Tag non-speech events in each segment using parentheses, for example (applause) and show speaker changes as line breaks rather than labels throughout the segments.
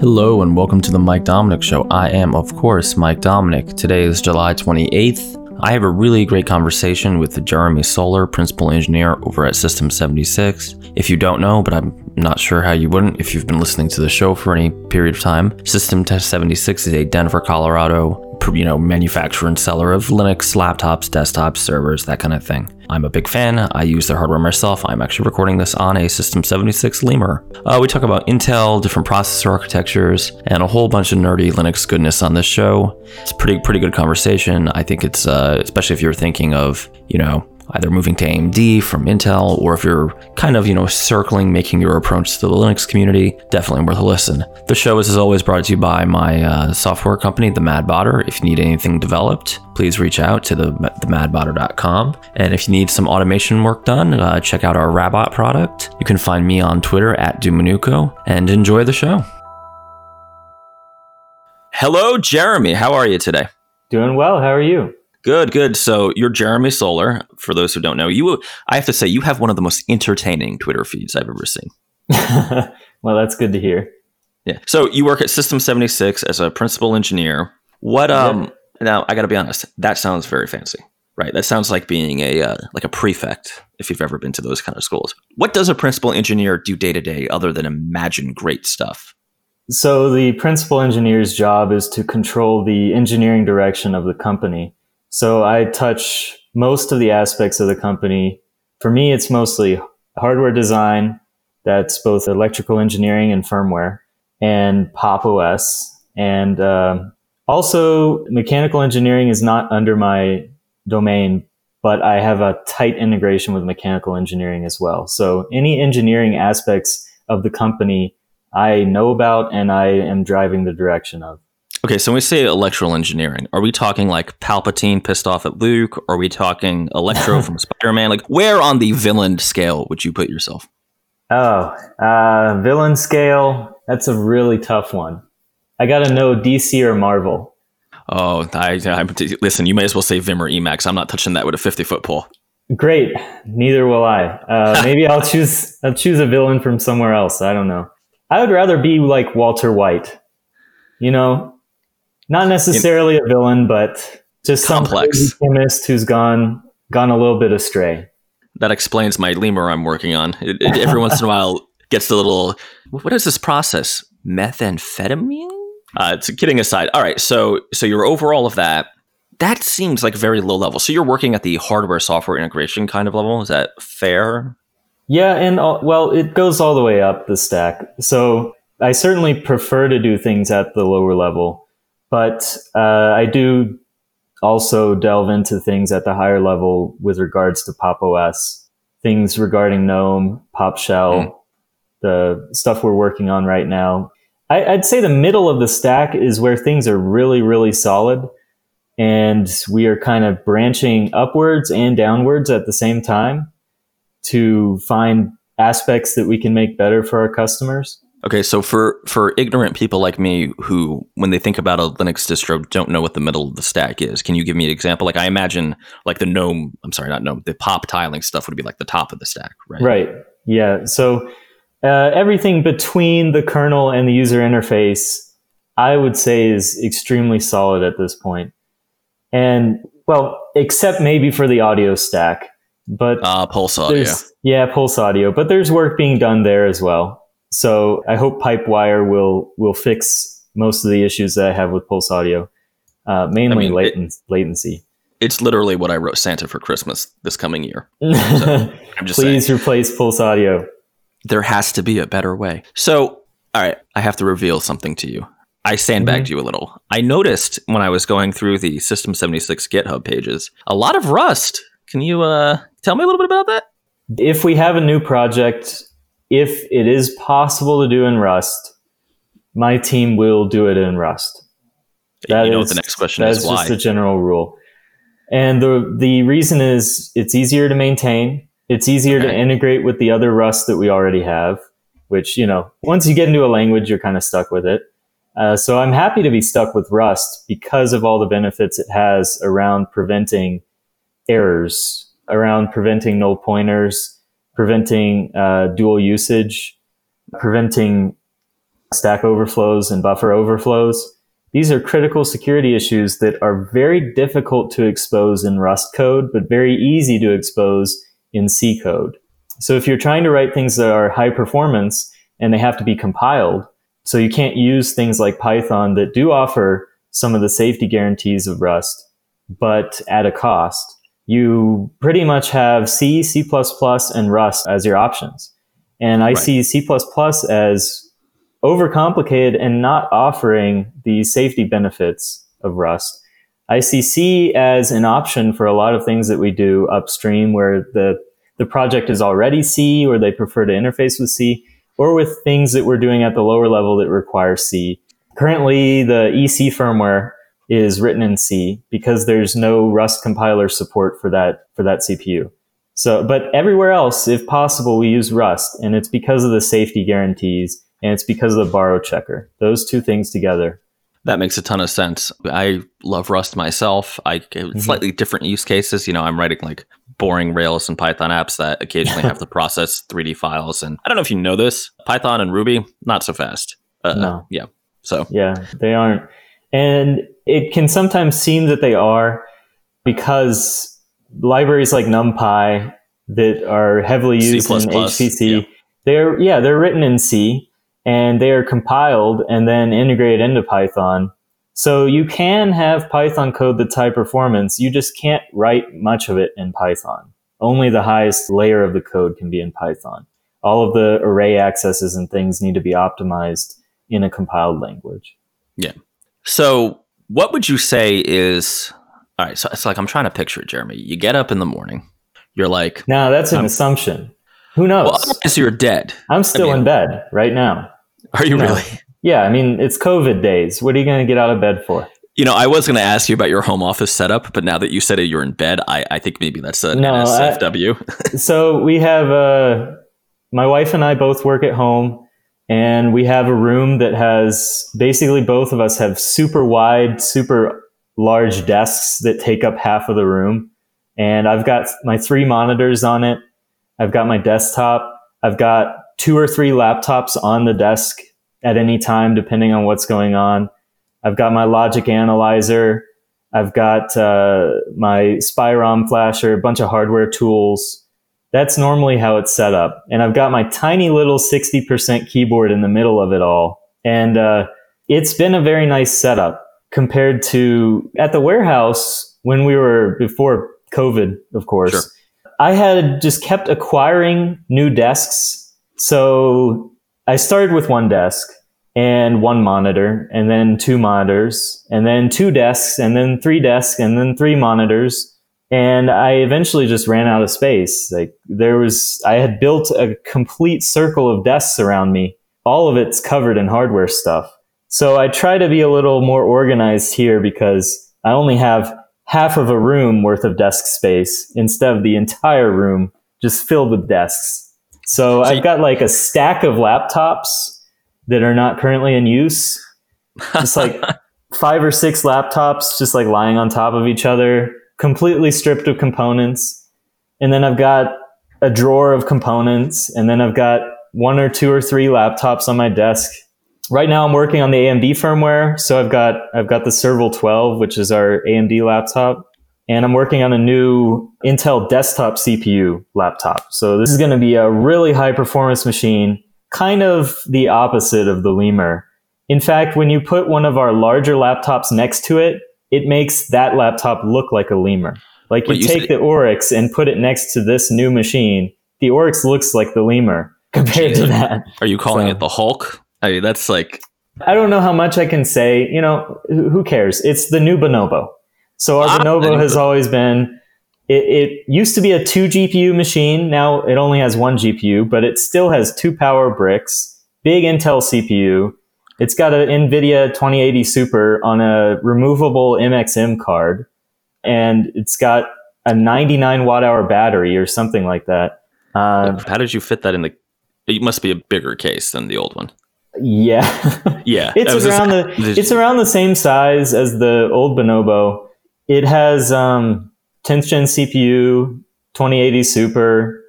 Hello and welcome to the Mike Dominick Show. I am, of course, Mike Dominick. Today is July 28th. I have a really great conversation with Jeremy Soller, principal engineer over at System 76. If you don't know, but I'm not sure how you wouldn't if you've been listening to the show for any period of time, System 76 is a Denver, Colorado you know, manufacturer and seller of Linux laptops, desktops, servers, that kind of thing. I'm a big fan. I use their hardware myself. I'm actually recording this on a System 76 Lemur. Uh, we talk about Intel, different processor architectures, and a whole bunch of nerdy Linux goodness on this show. It's pretty pretty good conversation. I think it's uh, especially if you're thinking of you know either moving to AMD from Intel, or if you're kind of, you know, circling, making your approach to the Linux community, definitely worth a listen. The show is, as always, brought to you by my uh, software company, The Mad Botter. If you need anything developed, please reach out to the, themadbotter.com. And if you need some automation work done, uh, check out our Rabot product. You can find me on Twitter at dominucco, and enjoy the show. Hello, Jeremy. How are you today?
Doing well. How are you?
Good, good. So you're Jeremy Soller. For those who don't know, you I have to say you have one of the most entertaining Twitter feeds I've ever seen. (laughs)
well, that's good to hear.
Yeah. So you work at System 76 as a principal engineer. What um now I got to be honest, that sounds very fancy. Right? That sounds like being a uh, like a prefect if you've ever been to those kind of schools. What does a principal engineer do day to day other than imagine great stuff?
So the principal engineer's job is to control the engineering direction of the company. So I touch most of the aspects of the company. For me, it's mostly hardware design. That's both electrical engineering and firmware and Pop OS. And um, also mechanical engineering is not under my domain, but I have a tight integration with mechanical engineering as well. So any engineering aspects of the company I know about and I am driving the direction of.
Okay, so when we say electrical engineering, are we talking like Palpatine pissed off at Luke? Are we talking Electro from (laughs) Spider Man? Like, where on the villain scale would you put yourself?
Oh, uh, villain scale. That's a really tough one. I got to know DC or Marvel.
Oh, I, I, listen. You may as well say Vim or Emacs. I'm not touching that with a 50 foot pole.
Great. Neither will I. Uh, (laughs) maybe I'll choose. I'll choose a villain from somewhere else. I don't know. I would rather be like Walter White. You know, not necessarily a villain, but just complex some chemist who's gone gone a little bit astray.
That explains my lemur I'm working on. It, it, every once in a while gets a little. What is this process? Methamphetamine. Uh, it's kidding aside. All right, so so you're over all of that. That seems like very low level. So you're working at the hardware software integration kind of level. Is that fair?
Yeah, and all, well, it goes all the way up the stack. So I certainly prefer to do things at the lower level but uh, I do also delve into things at the higher level with regards to Pop OS, things regarding GNOME, Pop Shell, mm. the stuff we're working on right now. I, I'd say the middle of the stack is where things are really, really solid. And we are kind of branching upwards and downwards at the same time to find aspects that we can make better for our customers.
Okay, so for for ignorant people like me who, when they think about a Linux distro, don't know what the middle of the stack is, can you give me an example? Like I imagine, like the GNOME, I'm sorry, not GNOME, the pop tiling stuff would be like the top of the stack, right?
Right. Yeah. So uh, everything between the kernel and the user interface, I would say, is extremely solid at this point. And well, except maybe for the audio stack, but
uh, Pulse Audio.
Yeah, Pulse Audio, but there's work being done there as well. So I hope Pipewire will will fix most of the issues that I have with Pulse Audio, uh, mainly I mean, laten- it, latency.
It's literally what I wrote Santa for Christmas this coming year. (laughs)
So Please saying. replace Pulse Audio.
There has to be a better way. So, all right, I have to reveal something to you. I sandbagged mm-hmm. you a little. I noticed when I was going through the System 76 GitHub pages, a lot of Rust. Can you uh, tell me a little bit about that?
If we have a new project if it is possible to do in Rust, my team will do it in Rust.
That you know is, the next question is
why. just a general rule. And the the reason is it's easier to maintain. It's easier okay. to integrate with the other Rust that we already have, which, you know, once you get into a language, you're kind of stuck with it. Uh, so I'm happy to be stuck with Rust because of all the benefits it has around preventing errors, around preventing null pointers, preventing uh, dual usage, preventing stack overflows and buffer overflows. These are critical security issues that are very difficult to expose in Rust code, but very easy to expose in C code. So if you're trying to write things that are high performance and they have to be compiled, so you can't use things like Python that do offer some of the safety guarantees of Rust, but at a cost. You pretty much have C, C++, and Rust as your options. And I right. see C++ as overcomplicated and not offering the safety benefits of Rust. I see C as an option for a lot of things that we do upstream where the, the project is already C or they prefer to interface with C or with things that we're doing at the lower level that require C. Currently, the EC firmware is written in C because there's no Rust compiler support for that for that CPU. So, but everywhere else, if possible, we use Rust, and it's because of the safety guarantees and it's because of the borrow checker. Those two things together.
That makes a ton of sense. I love Rust myself. I mm-hmm. slightly different use cases. You know, I'm writing like boring Rails and Python apps that occasionally have to (laughs) process 3D files. And I don't know if you know this, Python and Ruby, not so fast. Uh, no. Yeah. So,
yeah, they aren't. And it can sometimes seem that they are because libraries like NumPy that are heavily used C++, in HPC, yeah. they're, yeah, they're written in C and they are compiled and then integrated into Python. So you can have Python code that's high performance. You just can't write much of it in Python. Only the highest layer of the code can be in Python. All of the array accesses and things need to be optimized in a compiled language.
Yeah. So what would you say is all right? So it's like I'm trying to picture it, Jeremy. You get up in the morning. You're like,
no, that's an assumption. Who knows? Well,
you're dead.
I'm still I mean, in bed right now.
Are you no. really?
Yeah, I mean, it's COVID days. What are you going to get out of bed for?
You know, I was going to ask you about your home office setup, but now that you said it, you're in bed. I, I think maybe that's a no, NSFW.
I, (laughs) so we have uh, my wife and I both work at home, and we have a room that has basically both of us have super wide, super large desks that take up half of the room. And I've got my three monitors on it. I've got my desktop. I've got two or three laptops on the desk at any time, depending on what's going on. I've got my logic analyzer. I've got uh, my SPI-ROM flasher, a bunch of hardware tools. That's normally how it's set up. And I've got my tiny little 60% keyboard in the middle of it all. And uh, it's been a very nice setup compared to at the warehouse when we were before COVID, of course. Sure. I had just kept acquiring new desks. So I started with one desk and one monitor and then two monitors and then two desks and then three desks and then three monitors. And I eventually just ran out of space. Like there was, I had built a complete circle of desks around me. All of it's covered in hardware stuff. So I try to be a little more organized here because I only have half of a room worth of desk space instead of the entire room just filled with desks. So, so I've got like a stack of laptops that are not currently in use. Just like (laughs) five or six laptops just like lying on top of each other, completely stripped of components. And then I've got a drawer of components. And then I've got one or two or three laptops on my desk. Right now I'm working on the AMD firmware. So I've got, I've got the Serval 12, which is our AMD laptop and I'm working on a new Intel desktop CPU laptop. So this is going to be a really high performance machine, kind of the opposite of the Lemur. In fact, when you put one of our larger laptops next to it, it makes that laptop look like a Lemur. Like you, you take say- the Oryx and put it next to this new machine, the Oryx looks like the Lemur (laughs) compared to that.
Are you calling so, it the Hulk? I mean, that's like.
I don't know how much I can say. You know, who cares? It's the new Bonobo. So our ah, Bonobo has always been. It, it, used to be a two GPU machine. Now it only has one GPU, but it still has two power bricks, big Intel CPU. It's got an NVIDIA 2080 Super on a removable MXM card, and it's got a 99 watt hour battery or something like that.
Uh, How did you fit that in the? It must be a bigger case than the old one.
Yeah, (laughs) (laughs)
yeah.
it's around the (laughs) it's around the same size as the old Bonobo. It has um, 10th gen CPU, 2080 Super.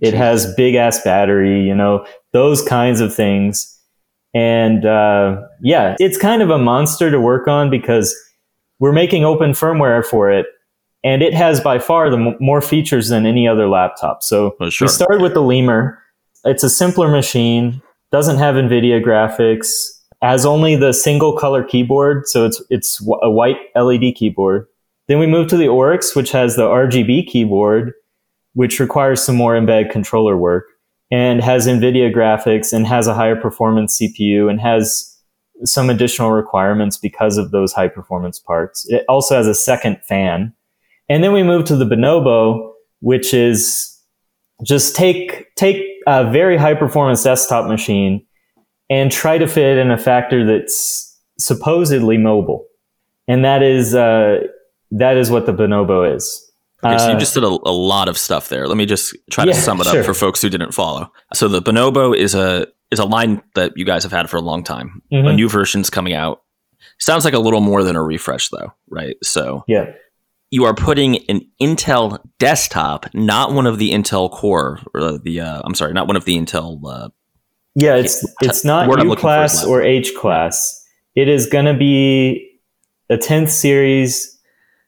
It has big ass battery, you know, those kinds of things. And uh, yeah, it's kind of a monster to work on because we're making open firmware for it. And it has by far the m- more features than any other laptop. So
Well, sure.
we started with the Lemur. It's a simpler machine, doesn't have NVIDIA graphics, has only the single color keyboard. So it's, it's w- a white LED keyboard. Then we moved to the Oryx, which has the RGB keyboard, which requires some more embedded controller work and has NVIDIA graphics and has a higher performance CPU and has some additional requirements because of those high performance parts. It also has a second fan. And then we move to the Bonobo, which is just take, take a very high performance desktop machine and try to fit in a factor that's supposedly mobile. And that is, uh, that is what the Bonobo is.
Okay, so you
Uh,
just did a, a lot of stuff there. Let me just try
Yeah,
to sum it
sure.
up for folks who didn't follow. So the Bonobo is a is a line that you guys have had for a long time. A
Mhm.
new version's coming out. Sounds like a little more than a refresh though, right? So
Yeah.
you are putting an Intel desktop, not one of the Intel Core or the uh, I'm sorry, not one of the Intel uh,
Yeah, it's it's not U
looking for is
class or H class. It is going to be a 10th series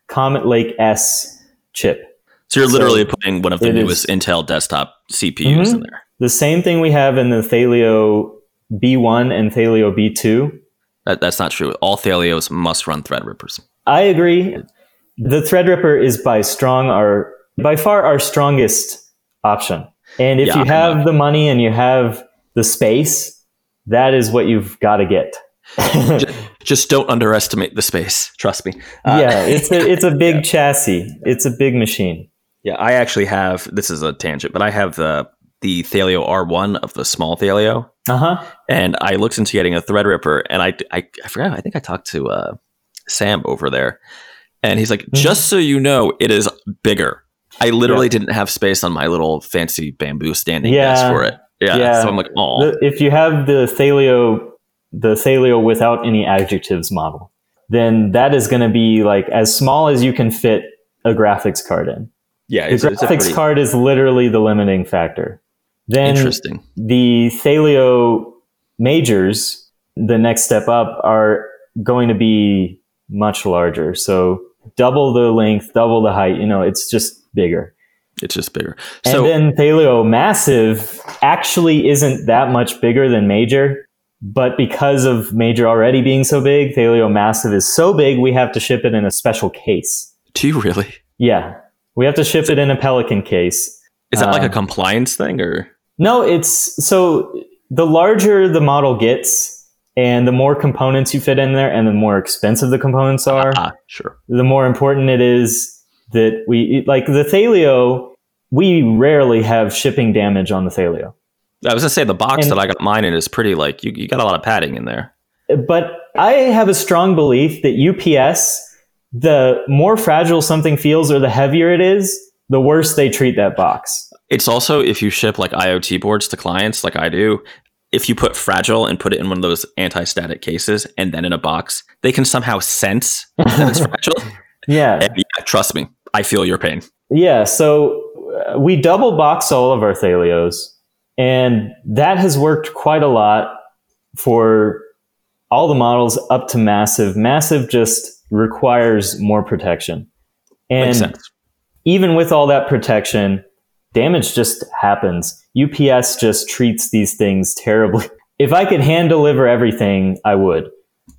Comet Lake S chip.
So you're
So
literally putting one of the newest
is-
Intel desktop CPUs
Mhm.
in there.
The same thing we have in the Thelio B1 and Thelio B2.
That, that's not true. All Thelios must run Threadrippers.
I agree. The Threadripper is by strong our by far our strongest option. And if
Yeah,
you have the money and you have the space, that is what you've got to get.
Just don't underestimate the space. Trust me. Uh,
yeah, it's a it's a (laughs) big chassis. It's a big machine.
Yeah, I actually have. This is a tangent, but I have the the Thelio R1 of the small Thelio,
Uh huh.
and I looked into getting a Threadripper, and I I, I forgot. I think I talked to uh, Sam over there, and he's like,
Mm-hmm.
"Just so you know, it is bigger." I literally didn't have space on my little fancy bamboo standing desk
Yeah.
for it. Yeah,
Yeah.
so I'm like, "Oh,
if you have the Thelio, the Thelio without any adjectives model, then that is going to be like as small as you can fit a graphics card in.
yeah."
The
It's, it's a
graphics
pretty
card is literally the limiting factor. Then
interesting.
the Thelio majors, the next step up, are going to be much larger. So double the length, double the height. You know, it's just bigger.
It's just bigger.
And then Thelio Massive actually isn't that much bigger than Major, but because of Major already being so big, Thelio Massive is so big we have to ship it in a special case.
do you really?
Yeah, we have to ship it in a Pelican case.
Is that like a
Um,
compliance thing, or
No, it's so the larger the model gets and the more components you fit in there and the more expensive the components are,
ah, sure.
the more important it is that we like the Thelio. We rarely have shipping damage on the Thelio.
I was gonna say the box
And-
that I got mine in is pretty like you, you got a lot of padding in there.
But I have a strong belief that UPS, the more fragile something feels or the heavier it is, the worse they treat that box.
It's also if you ship like IoT boards to clients, like I do, if you put fragile and put it in one of those anti-static cases and then in a box, they can somehow sense that it's (laughs) fragile.
Yeah.
And yeah, trust me, I feel your pain.
Yeah. So uh, we double box all of our Thelios, and that has worked quite a lot for all the models up to massive. Massive just requires more protection. And even with all that protection, damage just happens. UPS just treats these things terribly. (laughs) If I could hand deliver everything, I would,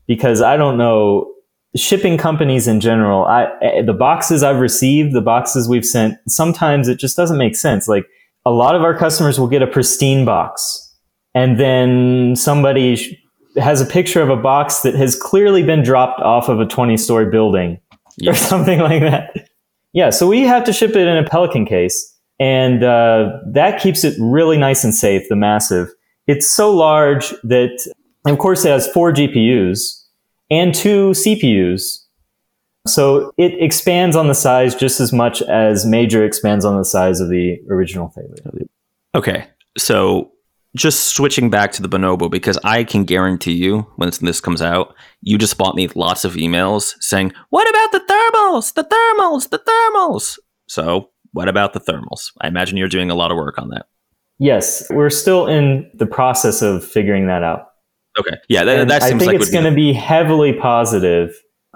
because I don't know shipping companies in general. I eh, the boxes I've received, the boxes we've sent, sometimes it just doesn't make sense. Like a lot of our customers will get a pristine box, and then somebody has a picture of a box that has clearly been dropped off of a 20 story building or something (laughs) like that. Yeah, so we have to ship it in a Pelican case, and uh, that keeps it really nice and safe. The massive, it's so large that, of course, it has four GPUs and two CPUs, so it expands on the size just as much as Major expands on the size of the original Thelio.
Okay, so just switching back to the Bonobo because I can guarantee you when this comes out, you just bought me lots of emails saying, "What about the thermals? The thermals? The thermals?" So, what about the thermals? I imagine you're doing a lot of work on that.
Yes, we're still in the process of figuring that out.
Okay. Yeah, that, that
I think
like
it's going to be heavily positive.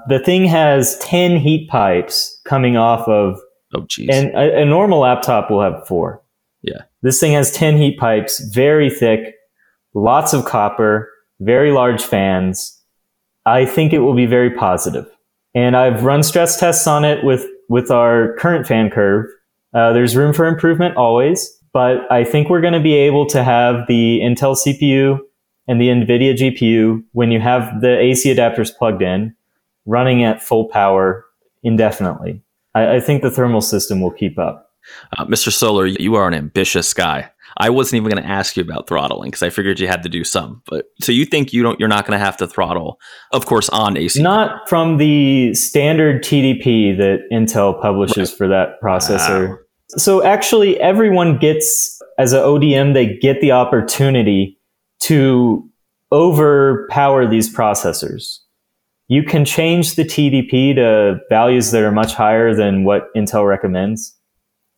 The thing has 10 heat pipes coming off of,
Oh, geez.
and a, a normal laptop will have four.
Yeah.
This thing has 10 heat pipes, very thick, lots of copper, very large fans. I think it will be very positive. And I've run stress tests on it with, with our current fan curve. Uh, there's room for improvement always, but I think we're going to be able to have the Intel CPU and the NVIDIA GPU when you have the AC adapters plugged in running at full power indefinitely. I, I think the thermal system will keep up.
Uh, Mr. Soller, you are an ambitious guy. I wasn't even going to ask you about throttling because I figured you had to do some. But so you think you don't? You're not going to have to throttle, of course, on AC.
Not from the standard TDP that Intel publishes for that processor.
Wow.
So actually, everyone gets, as an ODM, they get the opportunity to overpower these processors. You can change the TDP to values that are much higher than what Intel recommends.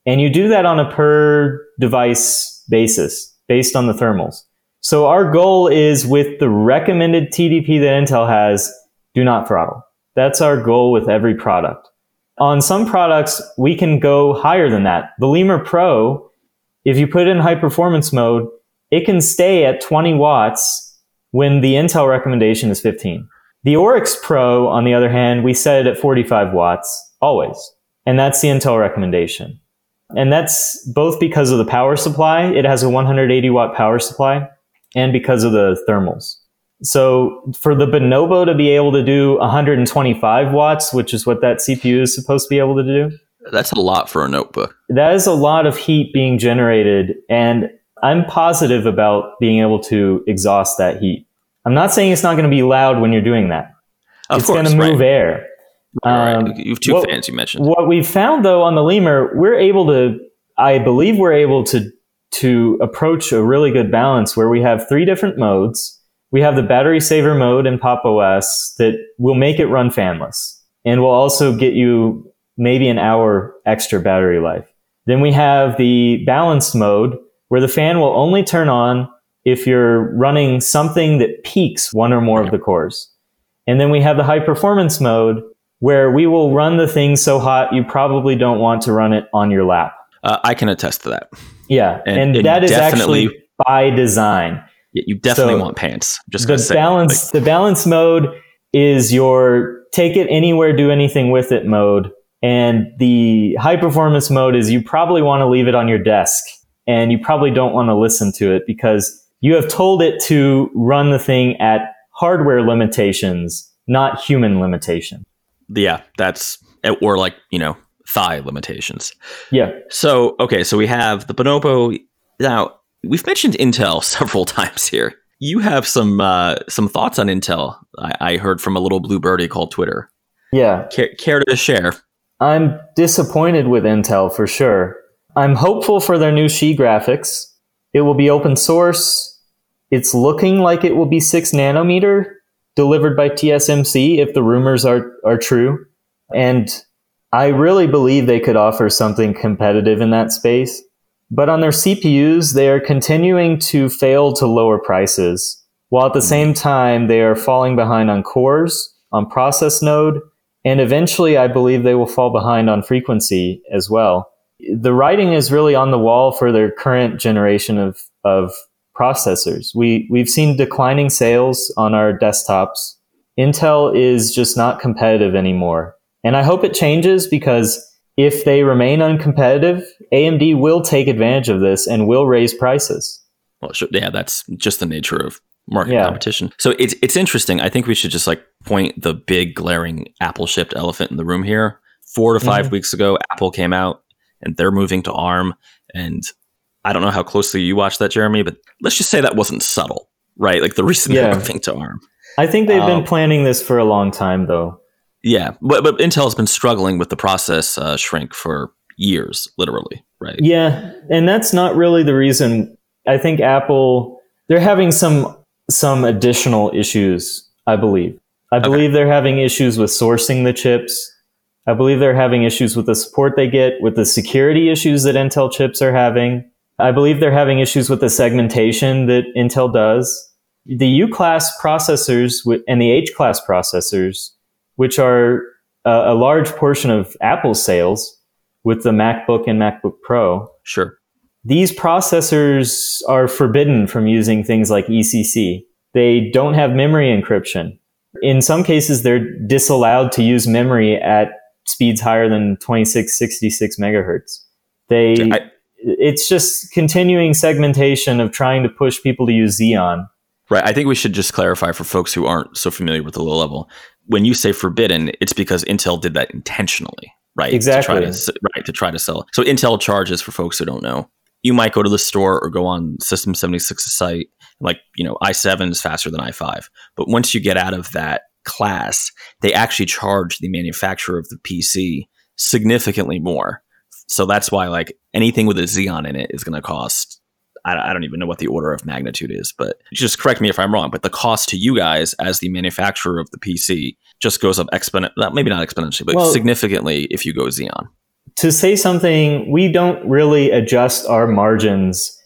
And you do that on a per device basis based on the thermals. So our goal is with the recommended TDP that Intel has, do not throttle. That's our goal with every product. On some products, we can go higher than that. The Lemur Pro, if you put it in high performance mode, it can stay at 20 watts when the Intel recommendation is 15. The Oryx Pro, on the other hand, we set it at 45 watts always. And that's the Intel recommendation. And that's both because of the power supply. It has a 180 watt power supply and because of the thermals. So for the Bonobo to be able to do 125 watts, which is what that CPU is supposed to be able to do,
That's a lot for a notebook.
that is a lot of heat being generated. And I'm positive about being able to exhaust that heat. I'm not saying it's not going to be loud when you're doing that.
Of
it's going to move
right.
air.
Right.
Um,
You have two
what-
fans you mentioned.
What we've found though on the lemur, we're able to, I believe we're able to, to approach a really good balance where we have three different modes. We have the battery saver mode in Pop OS that will make it run fanless and will also get you maybe an hour extra battery life. Then we have the balanced mode where the fan will only turn on if you're running something that peaks one or more of the cores. And then we have the high performance mode where we will run the thing so hot you probably don't want to run it on your lap.
Uh, I can attest to that.
Yeah,
And-
and, that is actually by design.
You definitely
So,
want pants. I'm just
the
say.
balance the balance mode is your take it anywhere, do anything with it mode. And the high performance mode is you probably want to leave it on your desk and you probably don't want to listen to it because you have told it to run the thing at hardware limitations, not human limitation.
yeah, that's or like you know thigh limitations.
Yeah.
So okay, so we have the Bonobo. Now we've mentioned Intel (laughs) several times here. You have some uh, some thoughts on Intel. I, I heard from a little blue birdie called Twitter.
Yeah.
Care, care to share?
I'm disappointed with Intel for sure. I'm hopeful for their new Xe graphics. It will be open source. It's looking like it will be six nanometer delivered by TSMC if the rumors are, are true. And I really believe they could offer something competitive in that space. But on their CPUs, they are continuing to fail to lower prices, while at the hmm. same time, they are falling behind on cores, on process node, and eventually, I believe they will fall behind on frequency as well. The writing is really on the wall for their current generation of, of processors. We, we've seen declining sales on our desktops. Intel is just not competitive anymore. And I hope it changes because if they remain uncompetitive, AMD will take advantage of this and will raise prices.
Well, sure, yeah, that's just the nature of market
Yeah.
competition. So it's it's interesting. I think we should just like point the big glaring Apple shipped elephant in the room here. Four to 5
Mhm.
weeks ago, Apple came out and they're moving to ARM. And I don't know how closely you watch that, Jeremy, but let's just say that wasn't subtle, right? Like the reason they're
Yeah.
moving to ARM.
I think they've
Um,
been planning this for a long time, though.
Yeah, but but Intel's been struggling with the process uh, shrink for years, literally, right?
Yeah, and that's not really the reason. I think Apple they're having some some additional issues, I believe. I believe they're having issues with sourcing the chips. I believe they're having issues with the support they get, with the security issues that Intel chips are having. I believe they're having issues with the segmentation that Intel does. The U class processors and the H class processors, which are a, a large portion of Apple's sales with the MacBook and MacBook Pro.
Sure.
These processors are forbidden from using things like ECC. They don't have memory encryption. In some cases, they're disallowed to use memory at speeds higher than 2666 megahertz. They, I, it's just continuing segmentation of trying to push people to use Xeon.
Right. I think we should just clarify for folks who aren't so familiar with the low level. When you say forbidden, it's because Intel did that intentionally, right?
Exactly.
To try to, right. To try to sell. So Intel charges for folks who don't know. You might go to the store or go on System 76's site, like, you know, i7 is faster than i5. But once you get out of that class, they actually charge the manufacturer of the PC significantly more. So that's why like anything with a Xeon in it is going to cost. I, don't even know what the order of magnitude is, but just correct me if I'm wrong. But the cost to you guys as the manufacturer of the PC just goes up exponentially, maybe not exponentially, but well, significantly if you go Xeon.
To say something, we don't really adjust our margins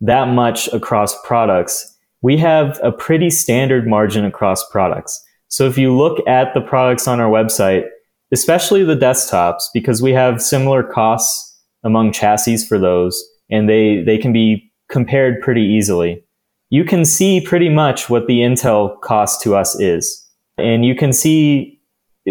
that much across products. We have a pretty standard margin across products. So if you look at the products on our website, especially the desktops, because we have similar costs among chassis for those, and they, they can be compared pretty easily. You can see pretty much what the Intel cost to us is. And you can see,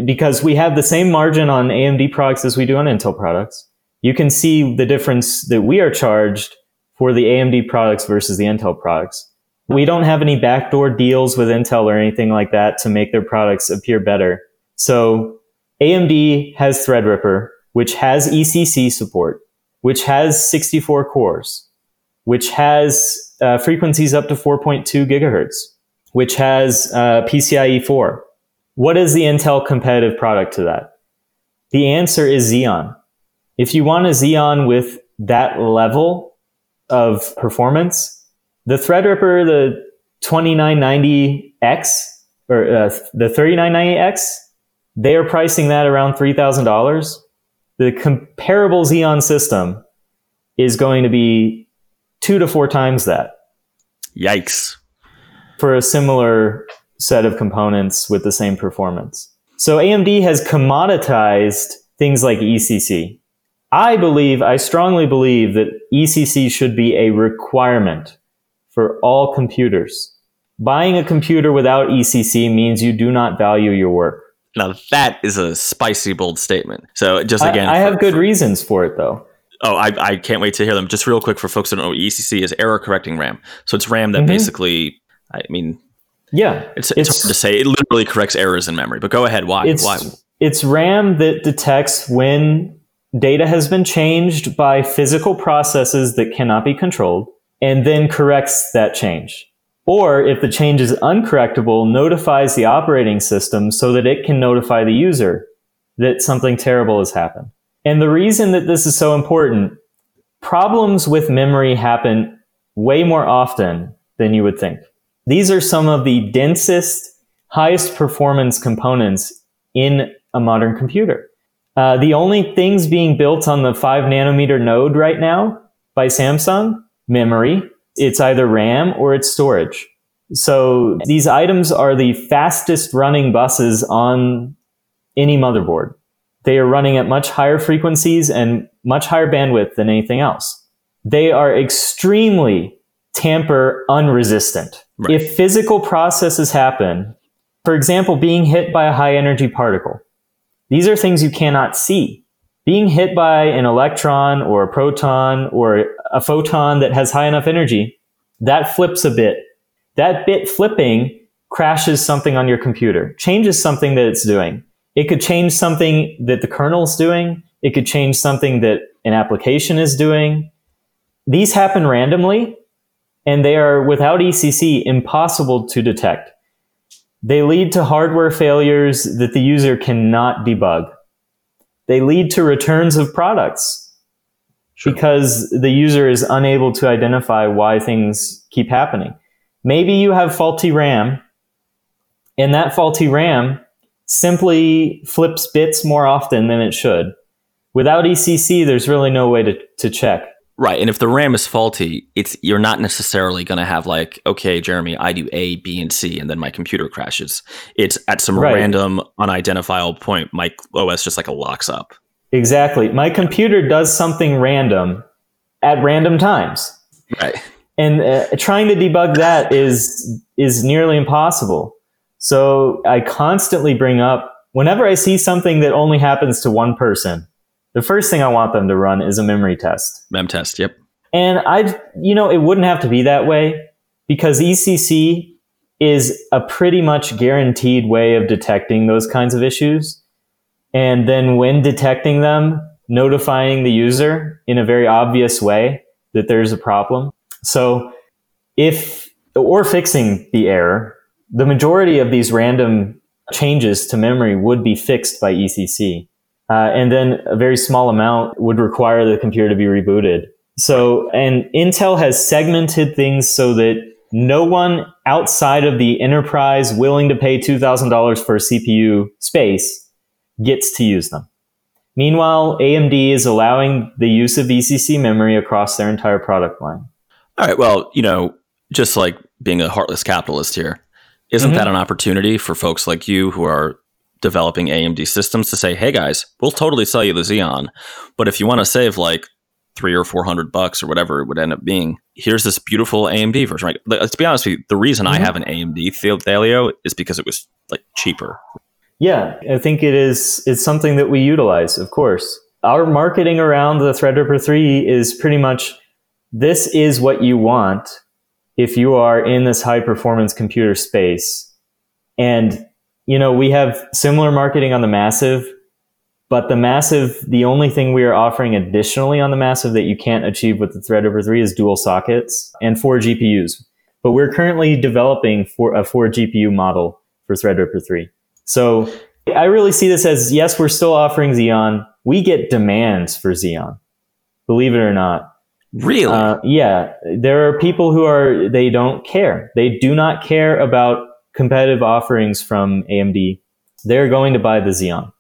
because we have the same margin on AMD products as we do on Intel products, you can see the difference that we are charged for the AMD products versus the Intel products. We don't have any backdoor deals with Intel or anything like that to make their products appear better. So AMD has Threadripper, which has ECC support, which has 64 cores, which has uh, frequencies up to 4.2 gigahertz, which has uh, PCIe 4. What is the Intel competitive product to that? The answer is Xeon. If you want a Xeon with that level of performance, the Threadripper, the 2990X or uh, the 3990X, they are pricing that around $3,000. The comparable Xeon system is going to be two to four times that.
Yikes.
For a similar set of components with the same performance. So AMD has commoditized things like ECC. I believe, I strongly believe that ECC should be a requirement for all computers. Buying a computer without ECC means you do not value your work.
Now that is a spicy, bold statement. So just again,
I, I for, have good for, reasons for it though.
Oh, I, I can't wait to hear them. Just real quick for folks that don't know, ECC is error correcting RAM. So it's RAM that mm-hmm. basically, I mean,
yeah,
it's, it's, it's hard to say. It literally corrects errors in memory. But go ahead. Why?
It's,
Why?
It's RAM that detects when data has been changed by physical processes that cannot be controlled and then corrects that change. Or if the change is uncorrectable, notifies the operating system so that it can notify the user that something terrible has happened. And the reason that this is so important, problems with memory happen way more often than you would think. These are some of the densest, highest performance components in a modern computer. Uh, the only things being built on the five nanometer node right now by Samsung memory. It's either RAM or it's storage. So these items are the fastest running buses on any motherboard. They are running at much higher frequencies and much higher bandwidth than anything else. They are extremely tamper unresistant. Right. If physical processes happen, for example, being hit by a high energy particle, these are things you cannot see being hit by an electron or a proton or a photon that has high enough energy, that flips a bit. That bit flipping crashes something on your computer, changes something that it's doing. It could change something that the kernel is doing. It could change something that an application is doing. These happen randomly and they are without ECC impossible to detect. They lead to hardware failures that the user cannot debug they lead to returns of products sure. because the user is unable to identify why things keep happening. Maybe you have faulty RAM, and that faulty RAM simply flips bits more often than it should. Without ECC, there's really no way to, to check.
Right. And if the RAM is faulty, it's you're not necessarily going to have like, okay, Jeremy, I do A, B, and C, and then my computer crashes. It's at some
Right.
random, unidentifiable point, my OS just like locks up.
Exactly. My computer does something random at random times.
Right.
and uh, trying to debug that is is nearly impossible. So I constantly bring up whenever I see something that only happens to one person. The first thing I want them to run is a memory test.
Mem test. Yep.
And I, you know, it wouldn't have to be that way because ECC is a pretty much guaranteed way of detecting those kinds of issues. And then when detecting them, notifying the user in a very obvious way that there's a problem. So if, or fixing the error, the majority of these random changes to memory would be fixed by ECC. Uh, and then a very small amount would require the computer to be rebooted. So, and Intel has segmented things so that no one outside of the enterprise willing to pay $2,000 for a CPU space gets to use them. Meanwhile, AMD is allowing the use of ECC memory across their entire product line.
All right. Well, you know, just like being a heartless capitalist here, isn't
Mhm.
that an opportunity for folks like you who are developing AMD systems to say, "Hey guys, we'll totally sell you the Xeon, but if you want to save like three or four hundred bucks or whatever it would end up being, here's this beautiful AMD version." Right? Let's be honest with you. The reason I
Mhm.
have an AMD Thel- Thelio is because it was like cheaper.
Yeah, I think it is. It's something that we utilize, of course. Our marketing around the Threadripper 3 is pretty much this is what you want if you are in this high performance computer space. And, you know, we have similar marketing on the Massive, but the Massive, the only thing we are offering additionally on the Massive that you can't achieve with the Threadripper 3 is dual sockets and four GPUs. But we're currently developing for a four GPU model for Threadripper 3. So I really see this as yes, we're still offering Xeon. We get demands for Xeon, believe it or not.
Really?
Uh, yeah, there are people who are they don't care. They do not care about competitive offerings from AMD. They're going to buy the Xeon,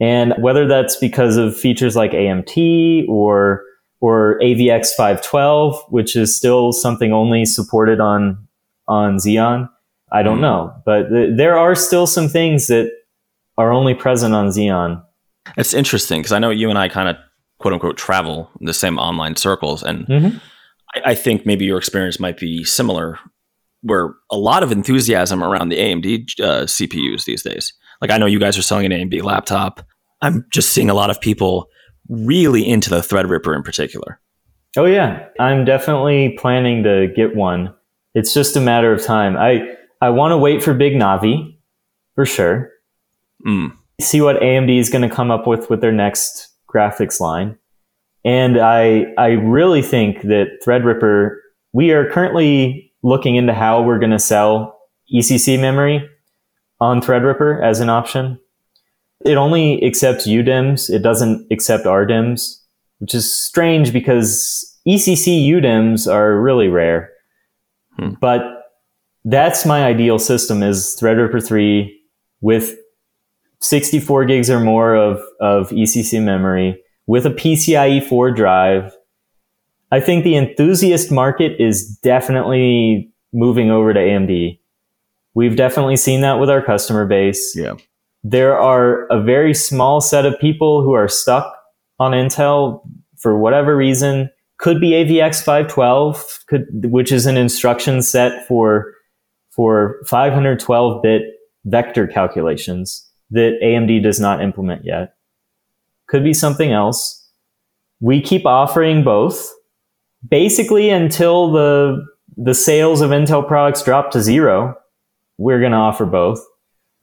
and whether that's because of features like AMT or or AVX 512, which is still something only supported on on Xeon, I don't
Hmm.
know. But th- there are still some things that are only present on Xeon.
it's interesting because I know you and I kind of quote unquote travel in the same online circles, and
Mhm.
I, I think maybe your experience might be similar, where a lot of enthusiasm around the AMD uh, CPUs these days. Like I know you guys are selling an AMD laptop. I'm just seeing a lot of people really into the Threadripper in particular.
Oh yeah, I'm definitely planning to get one. It's just a matter of time. I I want to wait for Big Navi for sure.
Mm.
See what AMD is going to come up with with their next graphics line. And I I really think that Threadripper we are currently looking into how we're going to sell ECC memory on Threadripper as an option. It only accepts UDIMMs, it doesn't accept RDIMMs which is strange because ECC UDIMMs are really rare.
Hmm.
But that's my ideal system is Threadripper 3 with 64 gigs or more of, of ECC memory with a PCIe 4 drive. I think the enthusiast market is definitely moving over to AMD. We've definitely seen that with our customer base
Yeah.
there are a very small set of people who are stuck on Intel for whatever reason. Could be AVX 512, could, which is an instruction set for for 512 bit vector calculations that AMD does not implement yet. Could be something else. We keep offering both, basically until the the sales of Intel products drop to zero. We're going to offer both.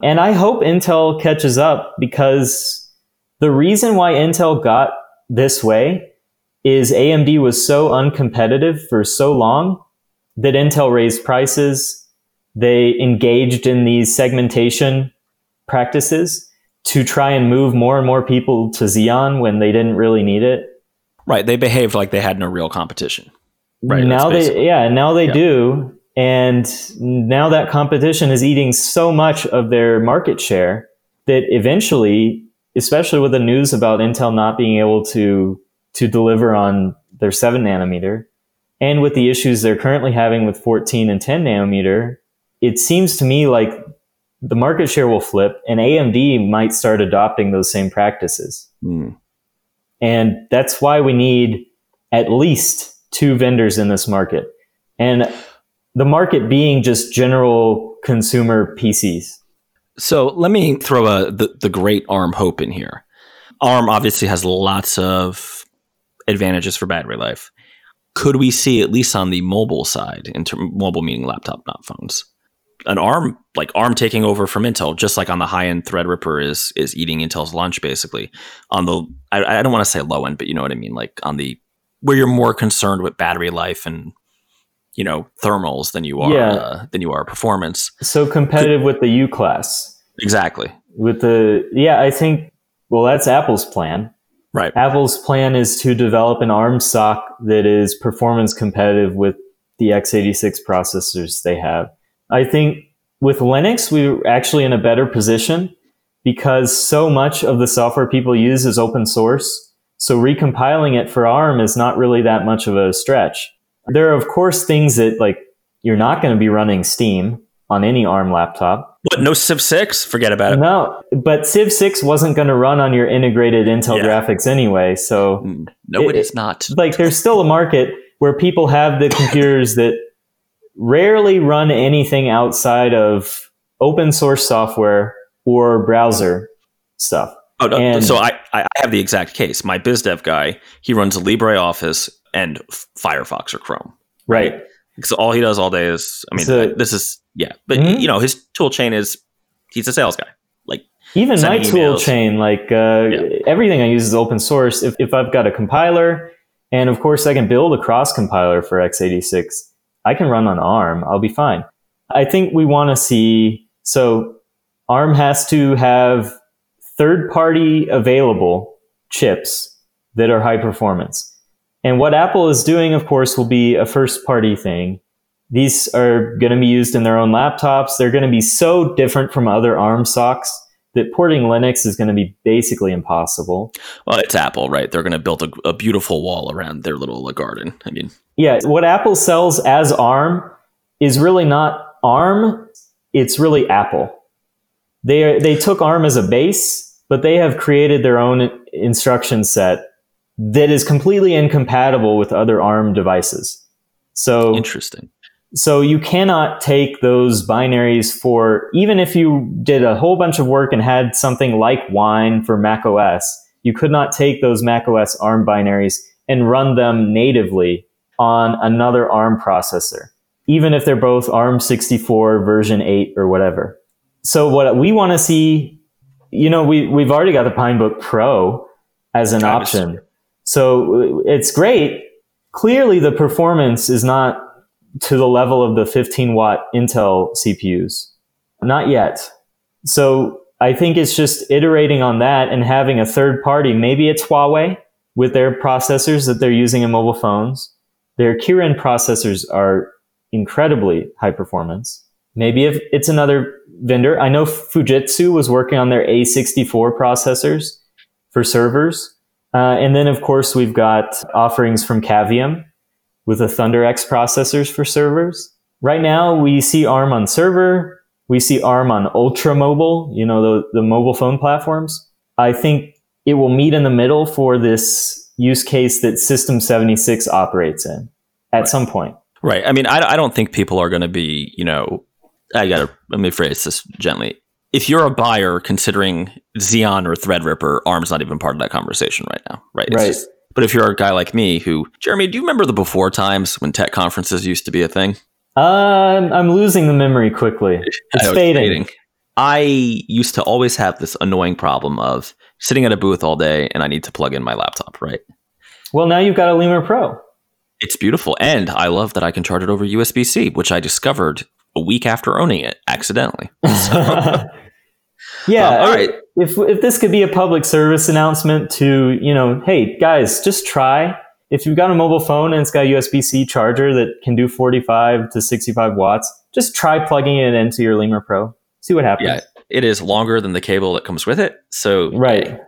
And I hope Intel catches up because the reason why Intel got this way is AMD was so uncompetitive for so long that Intel raised prices. They engaged in these segmentation practices to try and move more and more people to Xeon when they didn't really need it.
Right. They behaved like they had no real competition. Right,
Now they, yeah, now they
yeah.
do. And now that competition is eating so much of their market share that eventually, especially with the news about Intel not being able to to deliver on their 7 nanometer, and with the issues they're currently having with 14 and 10 nanometer, it seems to me like the market share will flip and AMD might start adopting those same practices.
Mm.
And that's why we need at least two vendors in this market. And the market being just general consumer PCs.
So let me throw a the, the great ARM hope in here. ARM obviously has lots of advantages for battery life. Could we see at least on the mobile side, in term, mobile meaning laptop, not phones, an ARM like ARM taking over from Intel, just like on the high end Threadripper is is eating Intel's lunch basically. On the I, I don't want to say low end, but you know what I mean, like on the where you're more concerned with battery life and you know thermals than you are
Yeah.
uh, than you are performance.
So competitive with the U class.
Exactly.
With the, yeah, I think, well, that's Apple's plan.
Right.
Apple's plan is to develop an ARM stock that is performance competitive with the x86 processors they have. I think with Linux, we're actually in a better position because so much of the software people use is open source. So recompiling it for ARM is not really that much of a stretch. There are, of course, things that like you're not going to be running Steam on any ARM laptop.
What? No Civ six? Forget about it.
No, but Civ 6 wasn't going to run on your integrated Intel
Yeah.
graphics anyway. So,
Mm, No,
It-
it is not.
like, there's still a market where people have the computers that rarely run anything outside of open source software or browser stuff.
Oh, no,
and-
so I, I have the exact case. My biz dev guy, he runs LibreOffice and Firefox or Chrome.
Right.
Because all he does all day is, I mean,
So-
this is yeah, but
Mhm.
you know, his tool chain is he's a sales guy. Like,
Even my
Sending
tool chain, like uh,
Yeah.
everything I use is open source. If, if I've got a compiler, and of course I can build a cross compiler for x86, I can run on ARM. I'll be fine. I think we want to see so ARM has to have third party available chips that are high performance. And what Apple is doing, of course, will be a first party thing. These are going to be used in their own laptops. They're going to be so different from other ARM SoCs that porting Linux is going to be basically impossible.
well, it's Apple, right? They're going to build a, a beautiful wall around their little uh, garden. I mean,
Yeah, what Apple sells as ARM is really not ARM, it's really Apple. They are, they took ARM as a base, but they have created their own instruction set that is completely incompatible with other ARM devices. So
interesting.
so you cannot take those binaries for even if you did a whole bunch of work and had something like Wine for Mac OS, you could not take those Mac OS ARM binaries and run them natively on another ARM processor, even if they're both ARM 64 version 8 or whatever. So what we want to see, you know, we we've already got the Pinebook Pro as an option. So it's great. Clearly the performance is not to the level of the 15 watt Intel CPUs. Not yet. So I think it's just iterating on that and having a third party. Maybe it's Huawei with their processors that they're using in mobile phones. Their Kirin processors are incredibly high performance. Maybe if it's another vendor. I know Fujitsu was working on their A64 processors for servers. Uh, and then, of course, we've got offerings from Cavium with the ThunderX processors for servers. Right now, we see ARM on server. We see ARM on ultra mobile, you know, the, the mobile phone platforms. I think it will meet in the middle for this use case that System 76 operates in at some point.
Right. I mean, I, I don't think people are going to be, you know, I got to, let me phrase this gently. If you're a buyer considering Xeon or Threadripper, ARM's not even part of that conversation right now, right? It's
Right.
just- but if you're a guy like me who, Jeremy, do you remember the before times when tech conferences used to be a thing?
Um, I'm losing the memory quickly. (laughs)
I
It's fading.
I used to always have this annoying problem of sitting at a booth all day and I need to plug in my laptop, right?
Well, now you've got a Lemur Pro.
It's beautiful. And I love that I can charge it over USB C, which I discovered a week after owning it accidentally. (laughs) (laughs)
yeah.
Um, all right.
If if this could be a public service announcement to you know, hey guys, just try. If you've got a mobile phone and it's got a USB C charger that can do 45 to 65 watts, just try plugging it into your Lemur Pro. See what happens.
Yeah, it is longer than the cable that comes with it. So
Right.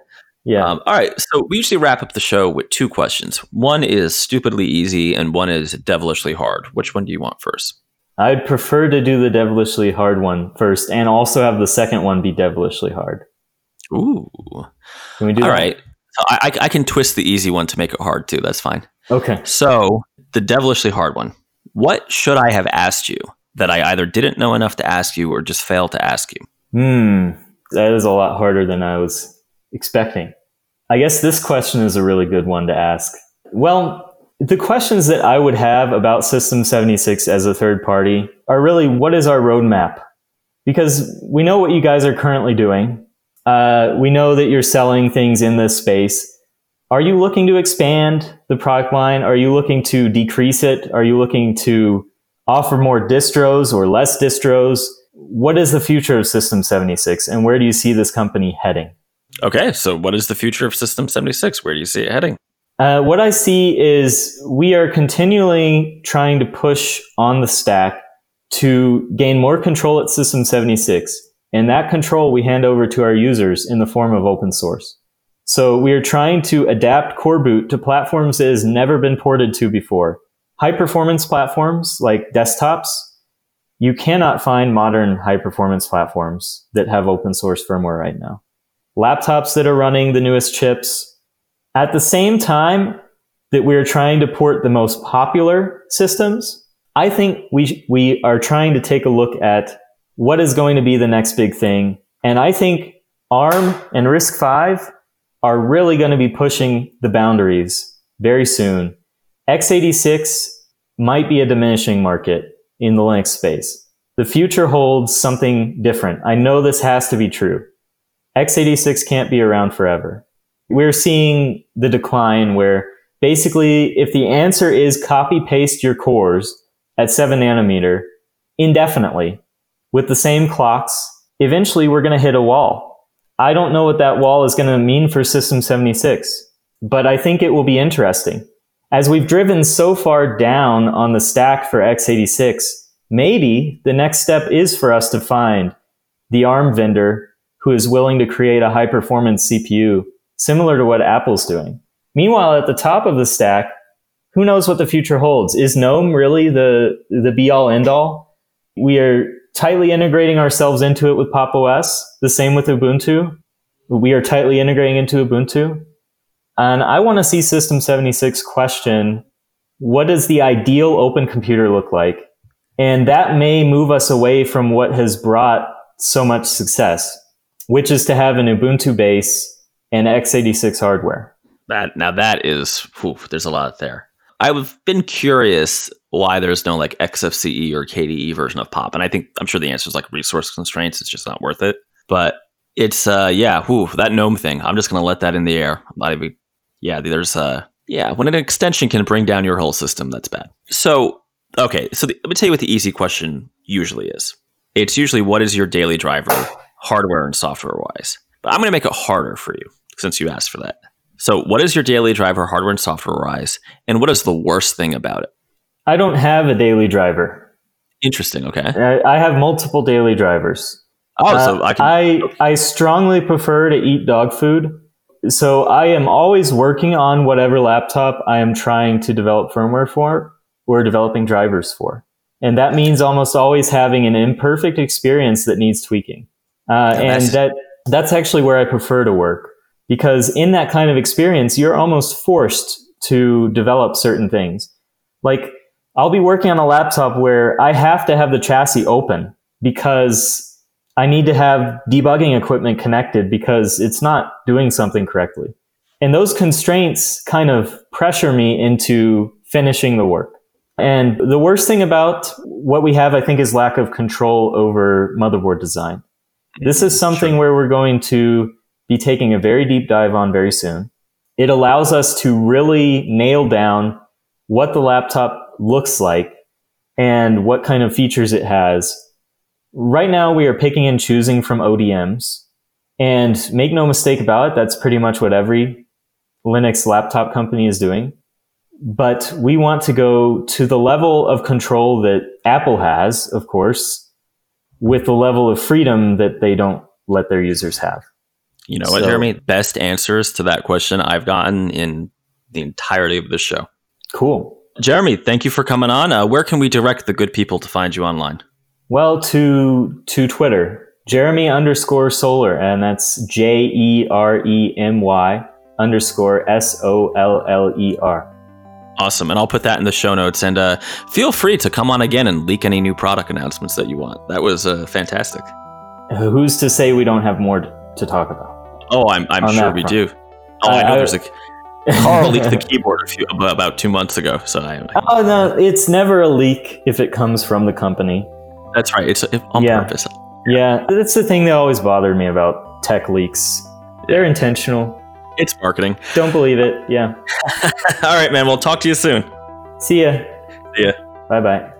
Yeah.
Um, all right. So we usually wrap up the show with two questions. One is stupidly easy, and one is devilishly hard. Which one do you want first?
I'd prefer to do the devilishly hard one first, and also have the second one be devilishly hard.
Ooh.
Can we do
All
that?
right. So I, I, I can twist the easy one to make it hard too. That's fine.
Okay.
So the devilishly hard one. What should I have asked you that I either didn't know enough to ask you or just failed to ask you?
Hmm. That is a lot harder than I was expecting. I guess this question is a really good one to ask. Well, the questions that I would have about System 76 as a third party are really what is our roadmap? Because we know what you guys are currently doing. Uh, we know that you're selling things in this space. Are you looking to expand the product line? Are you looking to decrease it? Are you looking to offer more distros or less distros? What is the future of System 76 and where do you see this company heading?
Okay. So what is the future of System 76? Where do you see it heading?
Uh, what I see is we are continually trying to push on the stack to gain more control at System 76. And that control we hand over to our users in the form of open source. So we are trying to adapt coreboot to platforms it has never been ported to before. High performance platforms like desktops, you cannot find modern high performance platforms that have open source firmware right now. Laptops that are running the newest chips, at the same time that we're trying to port the most popular systems, I think we, we are trying to take a look at what is going to be the next big thing. And I think ARM and RISC V are really going to be pushing the boundaries very soon. x86 might be a diminishing market in the Linux space. The future holds something different. I know this has to be true. x86 can't be around forever we're seeing the decline where basically if the answer is copy paste your cores at 7 nanometer indefinitely with the same clocks, eventually we're going to hit a wall. I don't know what that wall is going to mean for System 76, but I think it will be interesting. As we've driven so far down on the stack for x86, maybe the next step is for us to find the ARM vendor who is willing to create a high performance CPU similar to what Apple's doing. Meanwhile, at the top of the stack, who knows what the future holds? Is GNOME really the, the be all end all? We are tightly integrating ourselves into it with Pop OS, the same with Ubuntu. We are tightly integrating into Ubuntu. And I want to see System 76 question what does the ideal open computer look like? And that may move us away from what has brought so much success, which is to have an Ubuntu base and x86 hardware.
That now that is whew, there's a lot there. I've been curious why there's no like XFCE or KDE version of Pop, and I think I'm sure the answer is like resource constraints. It's just not worth it. But it's uh yeah, whew, that GNOME thing. I'm just gonna let that in the air. I'm not even. Yeah, there's uh yeah when an extension can bring down your whole system, that's bad. So okay, so the, let me tell you what the easy question usually is. It's usually what is your daily driver, hardware and software wise. But I'm gonna make it harder for you since you asked for that. So, what is your daily driver hardware and software wise, and what is the worst thing about it?
I don't have a daily driver.
Interesting. Okay.
I, I have multiple daily drivers.
Oh, so
Uh,
I can.
I, I strongly prefer to eat dog food. So I am always working on whatever laptop I am trying to develop firmware for or developing drivers for. And that means almost always having an imperfect experience that needs tweaking. Uh, and that that's actually where I prefer to work because in that kind of experience, you're almost forced to develop certain things. Like I'll be working on a laptop where I have to have the chassis open because I need to have debugging equipment connected because it's not doing something correctly. And those constraints kind of pressure me into finishing the work. And the worst thing about what we have, I think, is lack of control over motherboard design. This is something
Sure.
where we're going to be taking a very deep dive on very soon. It allows us to really nail down what the laptop looks like and what kind of features it has. Right now, we are picking and choosing from ODMs. And make no mistake about it, that's pretty much what every Linux laptop company is doing. But we want to go to the level of control that Apple has, of course, with the level of freedom that they don't let their users have.
You know what, Jeremy? Best answers to that question I've gotten in the entirety of the show.
Cool.
Jeremy, thank you for coming on. Uh, where can we direct the good people to find you online?
Well, to to Twitter, Jeremy underscore Soller, and that's J E R E M Y underscore S O L L E R.
Awesome. And I'll put that in the show notes. And uh, feel free to come on again and leak any new product announcements that you want. That was uh, fantastic.
Who's to say we don't have more to talk about?
Oh, I'm, I'm sure we
front.
do. Oh, I
Uh,
know
I-
there's a. Carl leaked the keyboard a few, about about two months ago. So I, (laughs)
Oh no, it's never a leak if it comes from the company.
That's right. It's on
Yeah.
purpose.
Yeah, that's the thing that always bothered me about tech leaks. They're intentional.
It's marketing.
Don't believe it. Yeah. (laughs)
All right, man. We'll talk to you soon.
See ya.
See ya.
Bye bye.